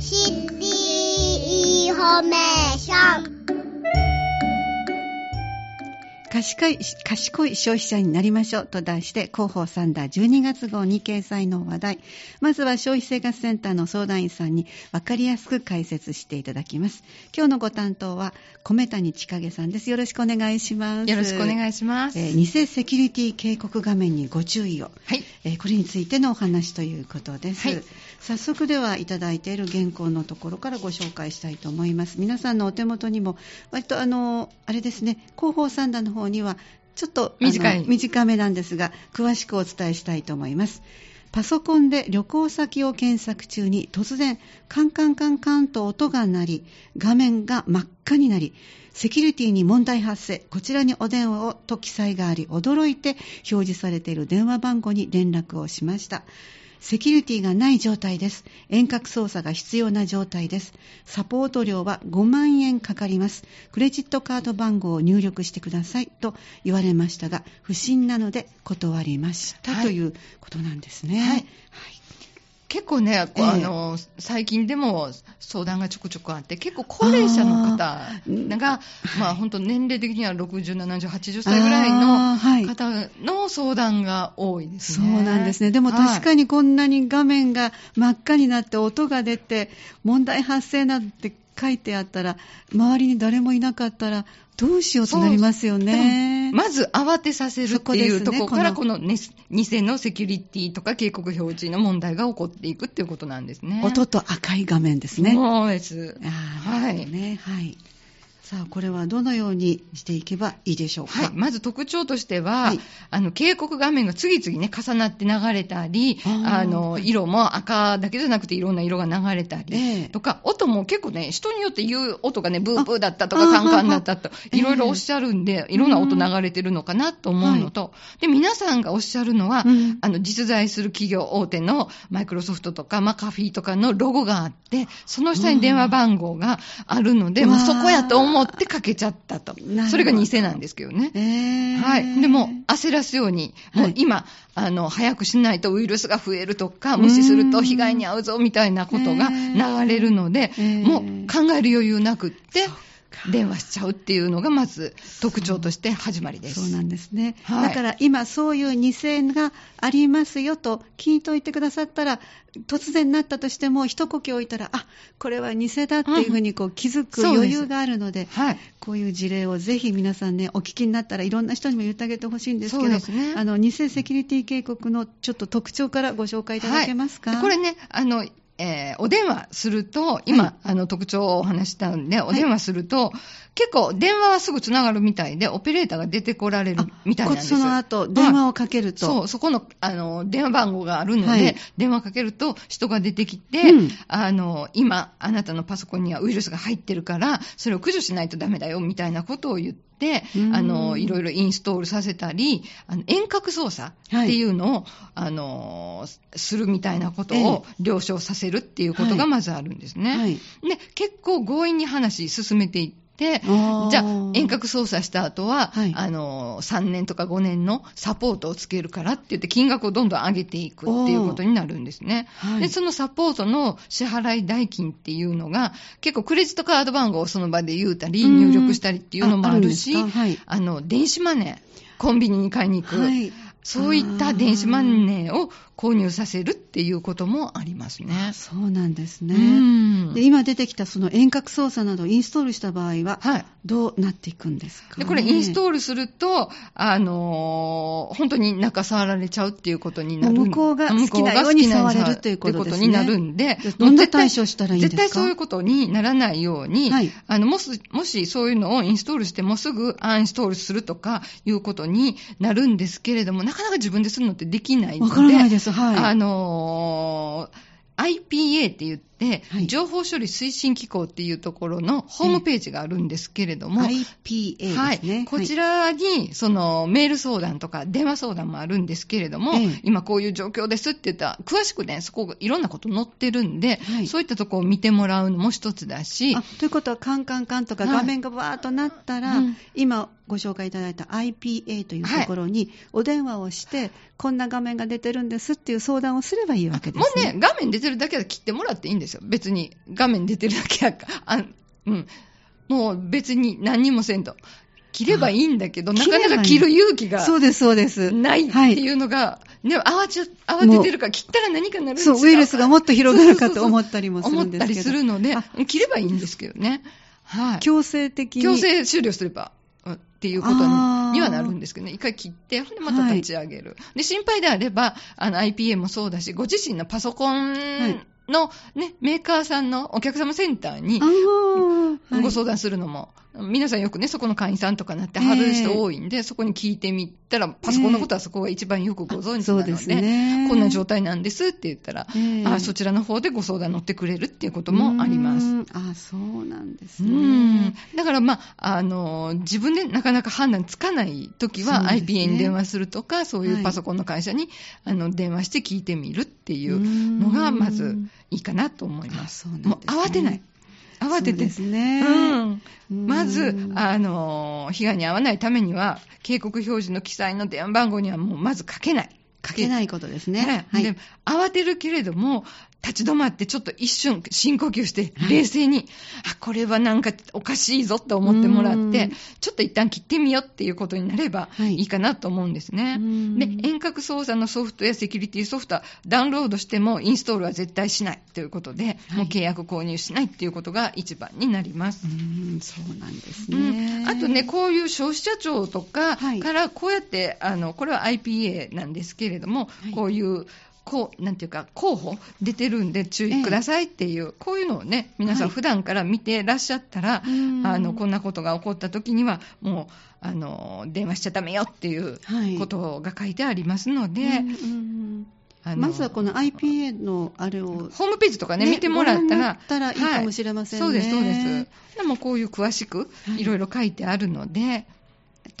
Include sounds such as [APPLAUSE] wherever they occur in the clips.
シティインフォメーション。賢い賢い消費者になりましょうと題して広報さんだ12月号に掲載の話題。まずは消費生活センターの相談員さんに分かりやすく解説していただきます。今日のご担当は米谷千景さんです。よろしくお願いします。よろしくお願いします、えー、偽セキュリティ警告画面にご注意を、はい。えー、これについてのお話ということです、はい、早速ではいただいている原稿のところからご紹介したいと思います。皆さんのお手元にも割とあのあれですね広報サンダーの方にはちょっと短い。短めなんですが詳しくお伝えしたいと思います。パソコンで旅行先を検索中に突然カンカンカンカンと音が鳴り画面が真っ赤になりセキュリティに問題発生こちらにお電話をと記載があり驚いて表示されている電話番号に連絡をしましたセキュリティがない状態です。遠隔操作が必要な状態です。サポート料は5万円かかります。クレジットカード番号を入力してくださいと言われましたが、不審なので断りました、はい、ということなんですね。はい。はい結構ね、ええあの、最近でも相談がちょくちょくあって、結構高齢者の方が、まあ本当年齢的には60、70、80歳ぐらいの方の相談が多いですね。そうなんですね。でも確かにこんなに画面が真っ赤になって音が出て、問題発生なんて書いてあったら、周りに誰もいなかったら、どうしようとなりますよね。まず慌てさせるっていうところから、この,、ね、偽のセキュリティとか警告表示の問題が起こっていくっていうことなんですね。音と赤い画面ですね。そうです。はい。ね、はい。さあ、これはどのようにしていけばいいでしょうか？はい、まず特徴としては、はい、あの警告画面が次々ね重なって流れたり、あの色も赤だけじゃなくていろんな色が流れたり、えー、とか、音も結構ね人によって言う音がねブーブーだったとかカンカンだったと [LAUGHS] いろいろおっしゃるんで、えー、いろんな音流れてるのかなと思うのと、はい、で皆さんがおっしゃるのは、うん、あの実在する企業大手のマイクロソフトとかマカフィーとかのロゴがあってその下に電話番号があるので、もうそこやと思ってかけちゃったと。それが偽なんですけどね。えー、はい。でも、焦らすように、もう今、はい、あの、早くしないとウイルスが増えるとか、無視すると被害に遭うぞみたいなことが流れるので、えー、もう考える余裕なくって、電話しちゃうっていうのがまず特徴として始まりです。そうなんですね。はい、だから今そういう偽がありますよと聞いといてくださったら、突然なったとしても一呼吸置いたら、あ、これは偽だっていうふうにこう気づく余裕があるので、はい、こういう事例をぜひ皆さんね、お聞きになったらいろんな人にも言ってあげてほしいんですけど、ね、あの、偽セキュリティ警告のちょっと特徴からご紹介いただけますか、はい、これね、あの、えー、お電話すると、今、はい、あの特徴をお話したんで、お電話すると、はい、結構電話はすぐつながるみたいで、オペレーターが出てこられるみたいなんですその後、電話をかけると。そう、そこの、あの、電話番号があるので、はい、電話かけると人が出てきて、うん、あの、今、あなたのパソコンにはウイルスが入ってるから、それを駆除しないとダメだよ、みたいなことを言って、あの、いろいろインストールさせたり、あの遠隔操作っていうのを、はい、あの、するみたいなことを了承させるっていうことがまずあるんですね。はい、で、結構強引に話進めていって、じゃあ、遠隔操作した後は、はい、あの、3年とか5年のサポートをつけるからって言って、金額をどんどん上げていくっていうことになるんですね。で、そのサポートの支払い代金っていうのが、結構クレジットカード番号をその場で言うたり、入力したりっていうのもあるし、あはい、あの、電子マネー、コンビニに買いに行く。そういった電子マネーを購入させるっていうこともありますね。そうなんですね。で今出てきたその遠隔操作などをインストールした場合は、はい、どうなっていくんですか、ね、でこれインストールすると、あのー、本当に中触られちゃうっていうことになる。向こうが好きなように触れるということですね。になるんで、どんな対処したらいいんですか？絶対そういうことにならないように、はい、あのもし、もしそういうのをインストールしてもすぐアンインストールするとかいうことになるんですけれども、なかなか自分でするのってできないので、わからないです。はい。あのー IPA って言っ、はい。情報処理推進機構っていうところのホームページがあるんですけれども、IPA ですね。はい。こちらに、その、メール相談とか電話相談もあるんですけれども、ええ。今こういう状況ですって言ったら、詳しくね、そこいろんなこと載ってるんで、はい。そういったところを見てもらうのも一つだし、あということは、カンカンカンとかはい。画面がバーッとなったら、うん。今、ご紹介いただいた IPA というところにお電話をして、こんな画面が出てるんですっていう相談をすればいいわけですね。もうね、画面出てるだけで切ってもらっていいんですよ。別に画面出てるだけやから。あうん。もう別に何にもせんと。切ればいいんだけど、なかなか切る勇気がそうです、そうです。ないっていうのが、ね、慌ち慌ててるから、切ったら何かなるんですそう、ウイルスがもっと広がるかと思ったりもするんですけど。思ったりするので、切ればいいんですけどね。はい。強制的に。強制終了すれば。っていうことにはなるんですけどね、一回切って、でまた立ち上げる、はい、で心配であればあの IPA もそうだし、ご自身のパソコンの、ね、メーカーさんのお客様センターにご相談するのも皆さんよくね、そこの会員さんとかなってはる人多いんで、えー、そこに聞いてみたら、パソコンのことはそこが一番よくご存知なので、えーね、こんな状態なんですって言ったら、えー、あそちらの方でご相談乗ってくれるっていうこともあります。あそうなんですね。だから、まあ、あの、自分でなかなか判断つかないときは、ね、IPA に電話するとか、そういうパソコンの会社に、はい、あの電話して聞いてみるっていうのが、まずいいかなと思います。すね、もう慌てない。慌てて。ですね。うん。まず、あの、被害に遭わないためには、警告表示の記載の電話番号にはもうまずかけない。かけないことですね。はい、で慌てるけれども、立ち止まってちょっと一瞬深呼吸して冷静に、はい、あ、これはなんかおかしいぞって思ってもらって、ちょっと一旦切ってみようっていうことになればい。いかなと思うんですね。はい、で、遠隔操作のソフトやセキュリティソフトはダウンロードしてもインストールは絶対しないということで、はい、もう契約購入しないっていうことが一番になります。うんそうなんですね、うん。あとね、こういう消費者庁とかからこうやって、あの、これは IPA なんですけれども、こういうこう、なんていうか、候補出てるんで注意くださいっていう、ええ、こういうのをね、皆さん普段から見てらっしゃったら、はい、あの、こんなことが起こった時には、もう、あの、電話しちゃダメよっていうことが書いてありますので、はいまずはこの IPA のあれを、ホームページとかね、ね見てもらったら、たらいいかもしれませんね。はい、そうです、そうです。でもこういう詳しくいろいろ書いてあるので、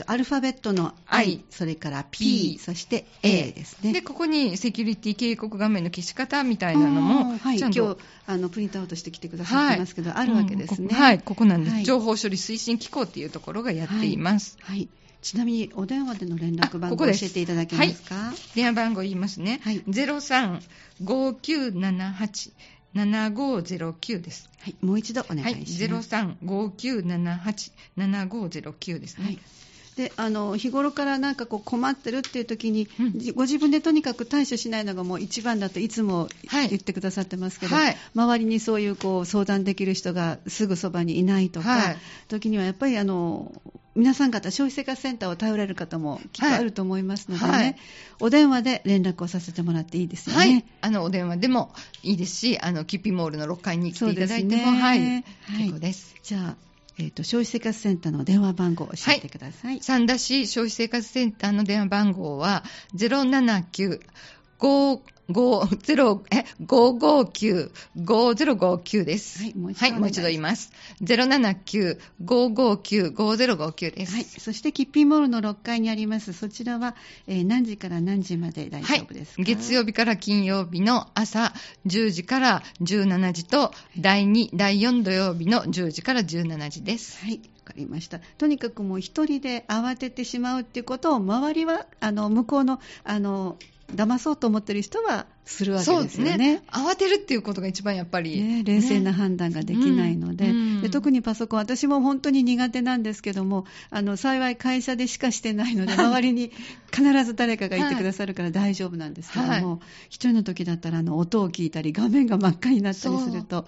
アルファベットの I、それから P、そして A ですね。で、ここにセキュリティ警告画面の消し方みたいなのも、はい、今日あのプリントアウトしてきてくださってますけど、はい、あるわけですね、はい、ここなんです、はい、情報処理推進機構っていうところがやっています。はい。ちなみにお電話での連絡番号を教えていただけますか、はい、電話番号言いますね。はい、035978 7509です。はい、もう一度お願いします。はい、0359787509ですね。はいであの日頃からなんかこう困ってるっていう時に、うん、ご自分でとにかく対処しないのがもう一番だといつも言ってくださってますけど、はい、周りにそういうこう相談できる人がすぐそばにいないとか、はい、時にはやっぱりあの皆さん方消費生活センターを頼れる方もきっとあると思いますのでね、はい、お電話で連絡をさせてもらっていいですよね。はい、あのお電話でもいいですし、あのキュピモールの6階に来ていただいても、ね、はい、結構です。じゃあえーと、消費生活センターの電話番号を教えてください。はい、三田市消費生活センターの電話番号は079 550え559-5059です。はい、もう一度,、はい、もう一度言います。079-559-5059です。はい、そして、キッピーモールの6階にあります、そちらは、えー、何時から何時まで大丈夫ですか、はい、月曜日から金曜日の朝10時から17時と、第2、第4土曜日の10時から17時です。はい。かりましたとにかくもう一人で慌ててしまうっていうことを周りはあの向こうのあの騙そうと思ってる人はするわけですよね。ね。慌てるっていうことが一番やっぱり、ね、冷静な判断ができないので。うん、で特にパソコン、私も本当に苦手なんですけども、あの幸い会社でしかしてないので、周りに必ず誰かがいてくださるから大丈夫なんですけども、はい、一人の時だったらあの音を聞いたり、画面が真っ赤になったりすると、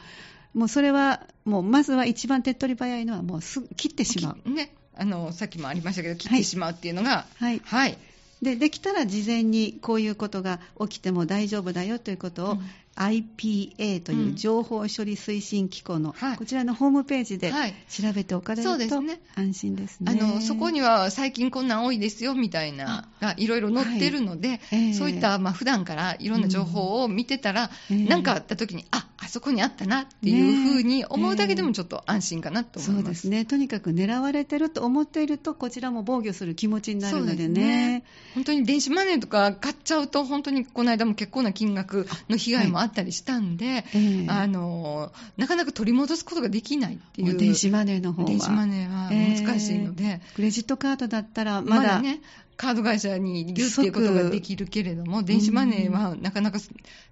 もうそれは、もうまずは一番手っ取り早いのは、もうす切ってしまう。ね。あのさっきもありましたけど、切ってしまうっていうのが、はい、はい、でできたら事前にこういうことが起きても大丈夫だよということを、うん、IPA という情報処理推進機構の、こちらのホームページで調べておかれると安心ですね。あのそこには最近こんなん多いですよみたいながいろいろ載ってるので、はい。えー、そういったまあ普段からいろんな情報を見てたら、うん、なんかあった時に、あそこにあったなっていうふうに思うだけでもちょっと安心かなと思います。そうですね。とにかく狙われてると思っていると、こちらも防御する気持ちになるのでね。でね本当に電子マネーとか買っちゃうと、本当にこの間も結構な金額の被害もあったりしたんで、はいえー、あのなかなか取り戻すことができないっていう。電子マネーの方は。電子マネーは難しいので、えー、クレジットカードだったらまだ、まだね、カード会社に言うっていうことができるけれども、電子マネーはなかなか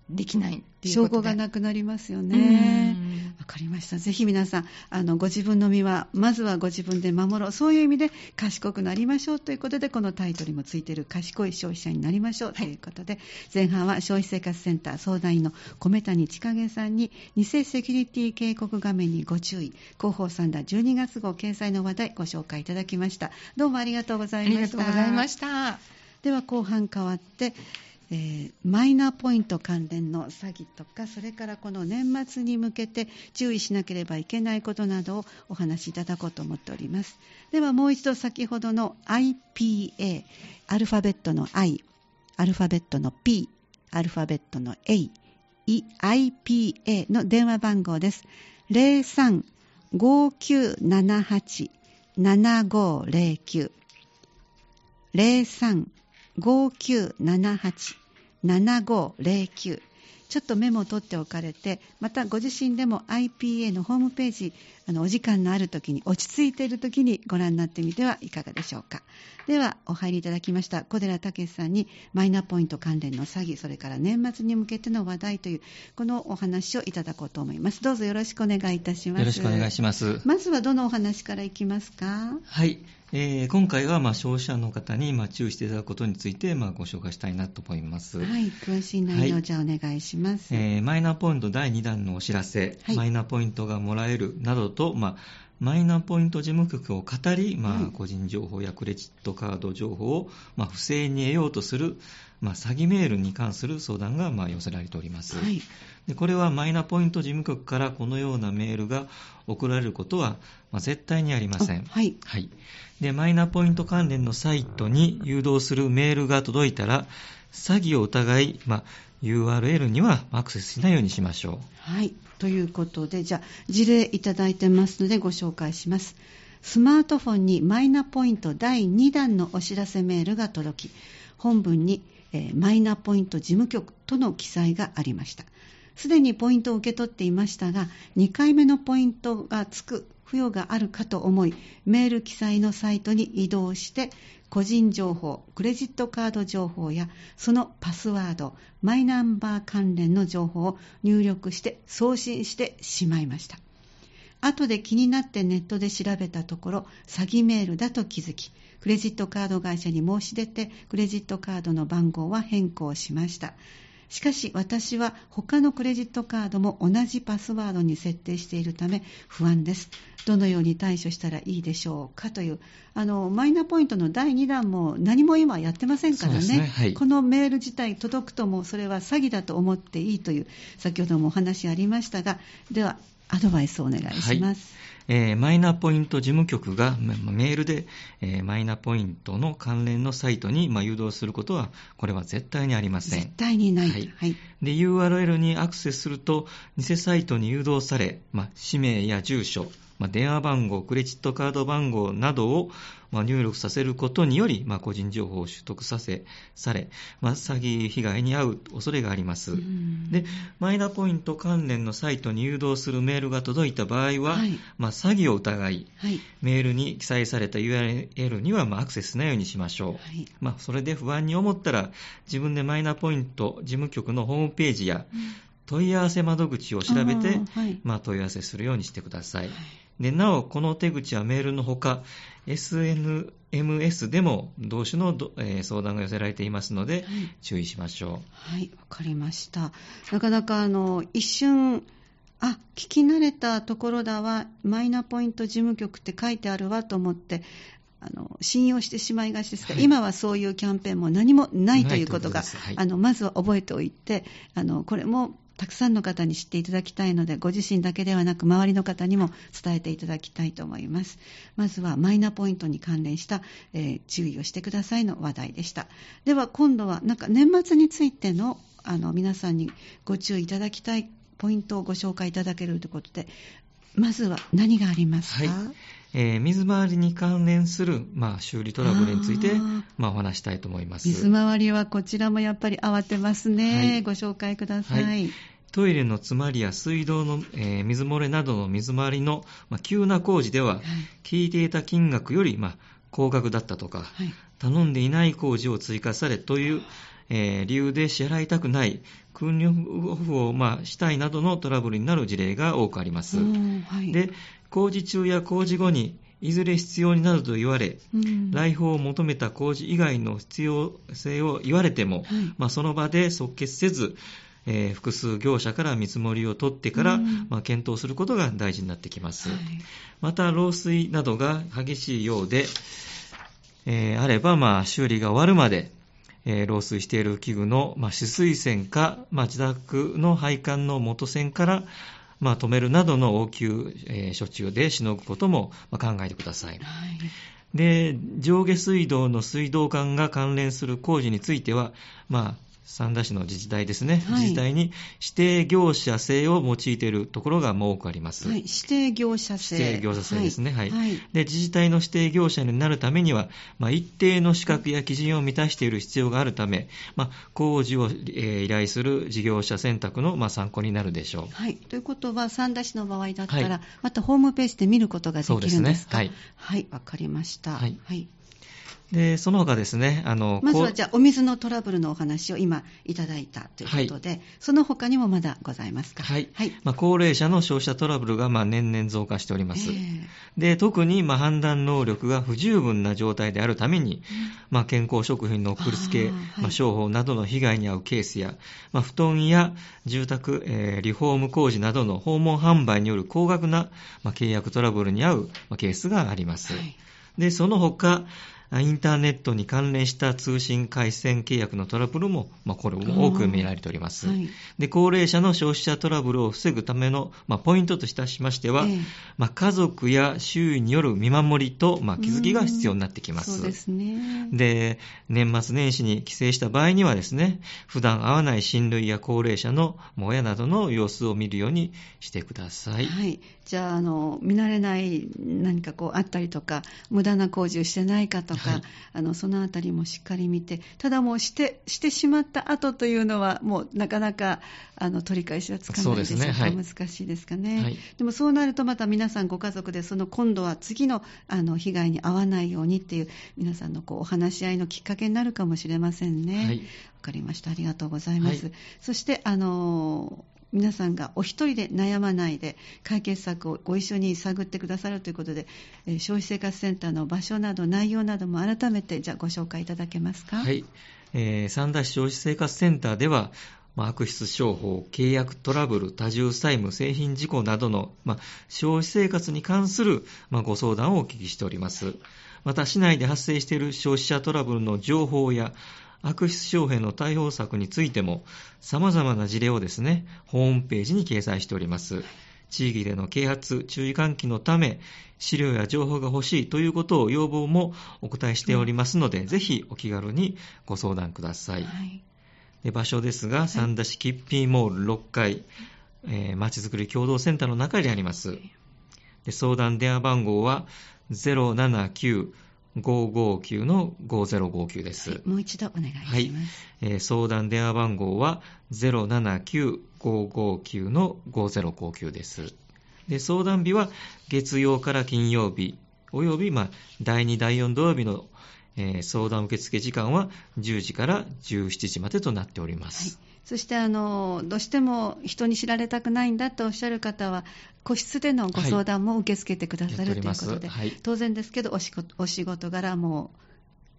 できないっていう証拠がなくなりますよね。わかりました。ぜひ皆さん、あの、ご自分の身は、まずはご自分で守ろう。そういう意味で、賢くなりましょうということで、このタイトルもついている、賢い消費者になりましょうということで、はい、前半は消費生活センター相談員の米谷千景さんに、偽セキュリティ警告画面にご注意、広報サンダー12月号掲載の話題ご紹介いただきました。どうもありがとうございました。ありがとうございました。では後半変わって、えー、マイナポイント関連の詐欺とかそれからこの年末に向けて注意しなければいけないことなどをお話しいただこうと思っております。ではもう一度先ほどの IPA アルファベットの I アルファベットの P アルファベットの A IPA の電話番号です。0359787509 035978 7509ちょっとメモを取っておかれて、またご自身でも IPA のホームページ、あのお時間のある時に、落ち着いている時にご覧になってみてはいかがでしょうか。では、お入りいただきました小寺武さんにマイナポイント関連の詐欺、それから年末に向けての話題という、このお話をいただこうと思います。どうぞよろしくお願いいたします。よろしくお願いします。まずはどのお話からいきますか？はい。えー、今回はまあ消費者の方にまあ注意していただくことについてまあご紹介したいなと思います。はい、詳しい内容、はい、じゃあお願いします、えー、マイナポイント第2弾のお知らせ、はい、マイナポイントがもらえるなどと、まあ、マイナポイント事務局を語り、まあ、個人情報やクレジットカード情報を、まあ、不正に得ようとする、まあ、詐欺メールに関する相談が、まあ、寄せられております、はい、で。これはマイナポイント事務局からこのようなメールが送られることは、まあ、絶対にありません。はい、はい。で、マイナポイント関連のサイトに誘導するメールが届いたら、詐欺を疑い、まあ、URL にはアクセスしないようにしましょう。はい。ということで、じゃあ、事例いただいてますのでご紹介します。スマートフォンにマイナポイント第2弾のお知らせメールが届き、本文に、えー、マイナポイント事務局との記載がありました。すでにポイントを受け取っていましたが、2回目のポイントがつく付与があるかと思い、メール記載のサイトに移動して、個人情報、クレジットカード情報や、そのパスワード、マイナンバー関連の情報を入力して送信してしまいました。後で気になってネットで調べたところ、詐欺メールだと気づき、クレジットカード会社に申し出て、クレジットカードの番号は変更しました。しかし私は他のクレジットカードも同じパスワードに設定しているため不安です。どのように対処したらいいでしょうかという、あのマイナポイントの第2弾も何も今やってませんからね、ねはい、このメール自体届くともそれは詐欺だと思っていいという、先ほどもお話ありましたが、では、アドバイスをお願いします。はいえー、マイナポイント事務局がメールで、えー、マイナポイントの関連のサイトに、まあ、誘導することは、これは絶対にありません。絶対にない。はい。はい、で、URL にアクセスすると、偽サイトに誘導され、まあ、氏名や住所、まあ、電話番号、クレジットカード番号などを、まあ、入力させることにより、まあ、個人情報を取得させ、され、まあ、詐欺被害に遭う恐れがあります。で、マイナポイント関連のサイトに誘導するメールが届いた場合は、はい、まあ、詐欺を疑い、はい、メールに記載された URL には、まあ、アクセスしないようにしましょう。はい、まあ、それで不安に思ったら、自分でマイナポイント事務局のホームページや、問い合わせ窓口を調べて、はい、まあ、問い合わせするようにしてください。でなお、この手口はメールのほか、SNMS でも同種の、えー、相談が寄せられていますので、はい、注意しましょう。はい、わかりました。なかなかあの一瞬、あ聞き慣れたところだわ、マイナポイント事務局って書いてあるわと思って、あの信用してしまいがちですが、はい、今はそういうキャンペーンも何もないということが、はい、あのまずは覚えておいて、あのこれもたくさんの方に知っていただきたいので、ご自身だけではなく、周りの方にも伝えていただきたいと思います。まずは、マイナポイントに関連した、えー、注意をしてくださいの話題でした。では、今度は、なんか年末についての、あの、皆さんにご注意いただきたいポイントをご紹介いただけるということで、まずは何がありますか、はいえー水回りに関連する、まあ、修理トラブルについてあーまあ、お話したいと思います。水回りはこちらもやっぱり慌てますね。はいご紹介ください。はいトイレの詰まりや水道の、えー水漏れなどの水回りの、まあ、急な工事では、聞いていた金額より、まあ、高額だったとか、はい頼んでいない工事を追加されという、えー理由で支払いたくない、訓練オフを、まあ、したいなどのトラブルになる事例が多くあります。はいで、工事中や工事後にいずれ必要になると言われ、うん来訪を求めた工事以外の必要性を言われても、はいまあ、その場で即決せず、えー複数業者から見積もりを取ってから、うんまあ、検討することが大事になってきます。はいまた、漏水などが激しいようで、えーあれば、まあ、修理が終わるまで、えー漏水している器具の、まあ、止水栓か、まあ、自宅の配管の元栓から、まあ、止めるなどの応急、えー処置でしのぐことも、まあ、考えてください。はいで、上下水道の水道管が関連する工事については、まあ、三田市の自治体ですね、はい自治体に指定業者制を用いているところが多くあります。はい、指定業者制。指定業者制ですね。はい。はい。で、自治体の指定業者になるためには、まあ、一定の資格や基準を満たしている必要があるため、まあ、工事を、えー依頼する事業者選択の、まあ、参考になるでしょう。はい。ということは、三田市の場合だったら、はいまたホームページで見ることができるんですか？そうですねはい。はい、わかりました。はいはい。で、その他ですね、あの、まずはじゃあ、お水のトラブルのお話を今いただいたということで、その他にもまだございますか？はい。はい。まあ、高齢者の消費者トラブルが、まあ、年々増加しております。ええで、特に、まあ、判断能力が不十分な状態であるために、まあ、健康食品の送りつけ、まあ、商法などの被害に遭うケースや、まあ、布団や住宅、えーリフォーム工事などの訪問販売による高額な、まあ、契約トラブルに遭う、まあ、ケースがあります。はいで、その他、インターネットに関連した通信回線契約のトラブルも、まあ、これも多く見られております。はいで、高齢者の消費者トラブルを防ぐための、まあ、ポイントとしましては、ええまあ、家族や周囲による見守りと、まあ、気づきが必要になってきます。そうですね。で、年末年始に帰省した場合にはですね、普段会わない親類や高齢者の親などの様子を見るようにしてください。はい、じゃああの、見慣れない何かこうあったりとか、無駄な工事をしてないかとか、はい。あのそのあたりもしっかり見て、ただもうしてしてしまった後というのは、もうなかなかあの取り返しはつかないです。ね。はい。難しいですかね、はい。でもそうなると、また皆さんご家族で、その今度は次のあの被害に遭わないようにっていう、皆さんのこうお話し合いのきっかけになるかもしれませんね。はい。わかりました。ありがとうございます。はい。そして、あの皆さんがお一人で悩まないで解決策をご一緒に探ってくださるということで、消費生活センターの場所など内容なども改めてじゃあご紹介いただけますか？はい。えー三田市消費生活センターでは、悪質商法、契約トラブル、多重債務、製品事故などの、ま、消費生活に関する、ま、ご相談をお聞きしております。また、市内で発生している消費者トラブルの情報や、悪質商品の対応策についても、様々な事例をですね、ホームページに掲載しております。地域での啓発、注意喚起のため、資料や情報が欲しいということを要望もお答えしておりますので、ぜひお気軽にご相談ください。はいで場所ですが、三田市キッピーモール6階、えー、まちづくり共同センターの中にあります。で相談電話番号は079-559の5059です。もう一度お願いします。はいえー相談電話番号は079-559の5059です。で、相談日は月曜から金曜日、および、まあ、第2、第4土曜日の、えー相談受付時間は10時から17時までとなっております。そしてあのどうしても人に知られたくないんだとおっしゃる方は個室でのご相談も受け付けてくださる、やっておりますということで、はい。当然ですけどお仕事お仕事柄もう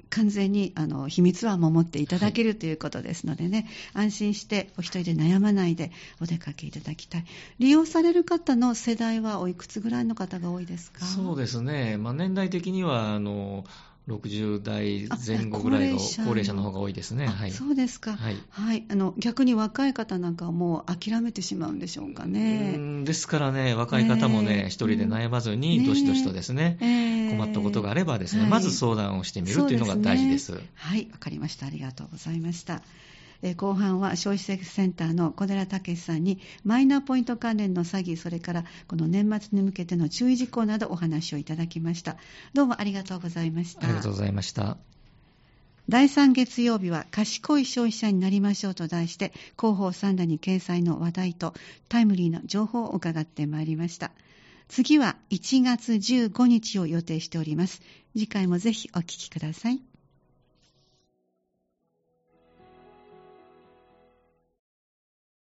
完全にあの秘密は守っていただける、ということですのでね安心してお一人で悩まないでお出かけいただきたい。利用される方の世代はおいくつぐらいの方が多いですか？そうですね、まあ、年代的にはあの60代前後ぐらいのあ高齢者の方が多いですね。あはい、そうですか、はい。はい、あの逆に若い方なんかはもう諦めてしまうんでしょうかうね。んですからね、若い方もね一人で悩まずに、うん。どしどしとですね、え。ー困ったことがあればですね、はい。まず相談をしてみるというのが大事です。ね。はい、わかりました。ありがとうございました。え後半は消費生センターの小寺武さんにマイナポイント関連の詐欺それからこの年末に向けての注意事項などお話をいただきました。どうもありがとうございました。ありがとうございました。第3月曜日は賢い消費者になりましょうと題して広報3欄に掲載の話題とタイムリーな情報を伺ってまいりました。次は1月15日を予定しております。次回もぜひお聞きください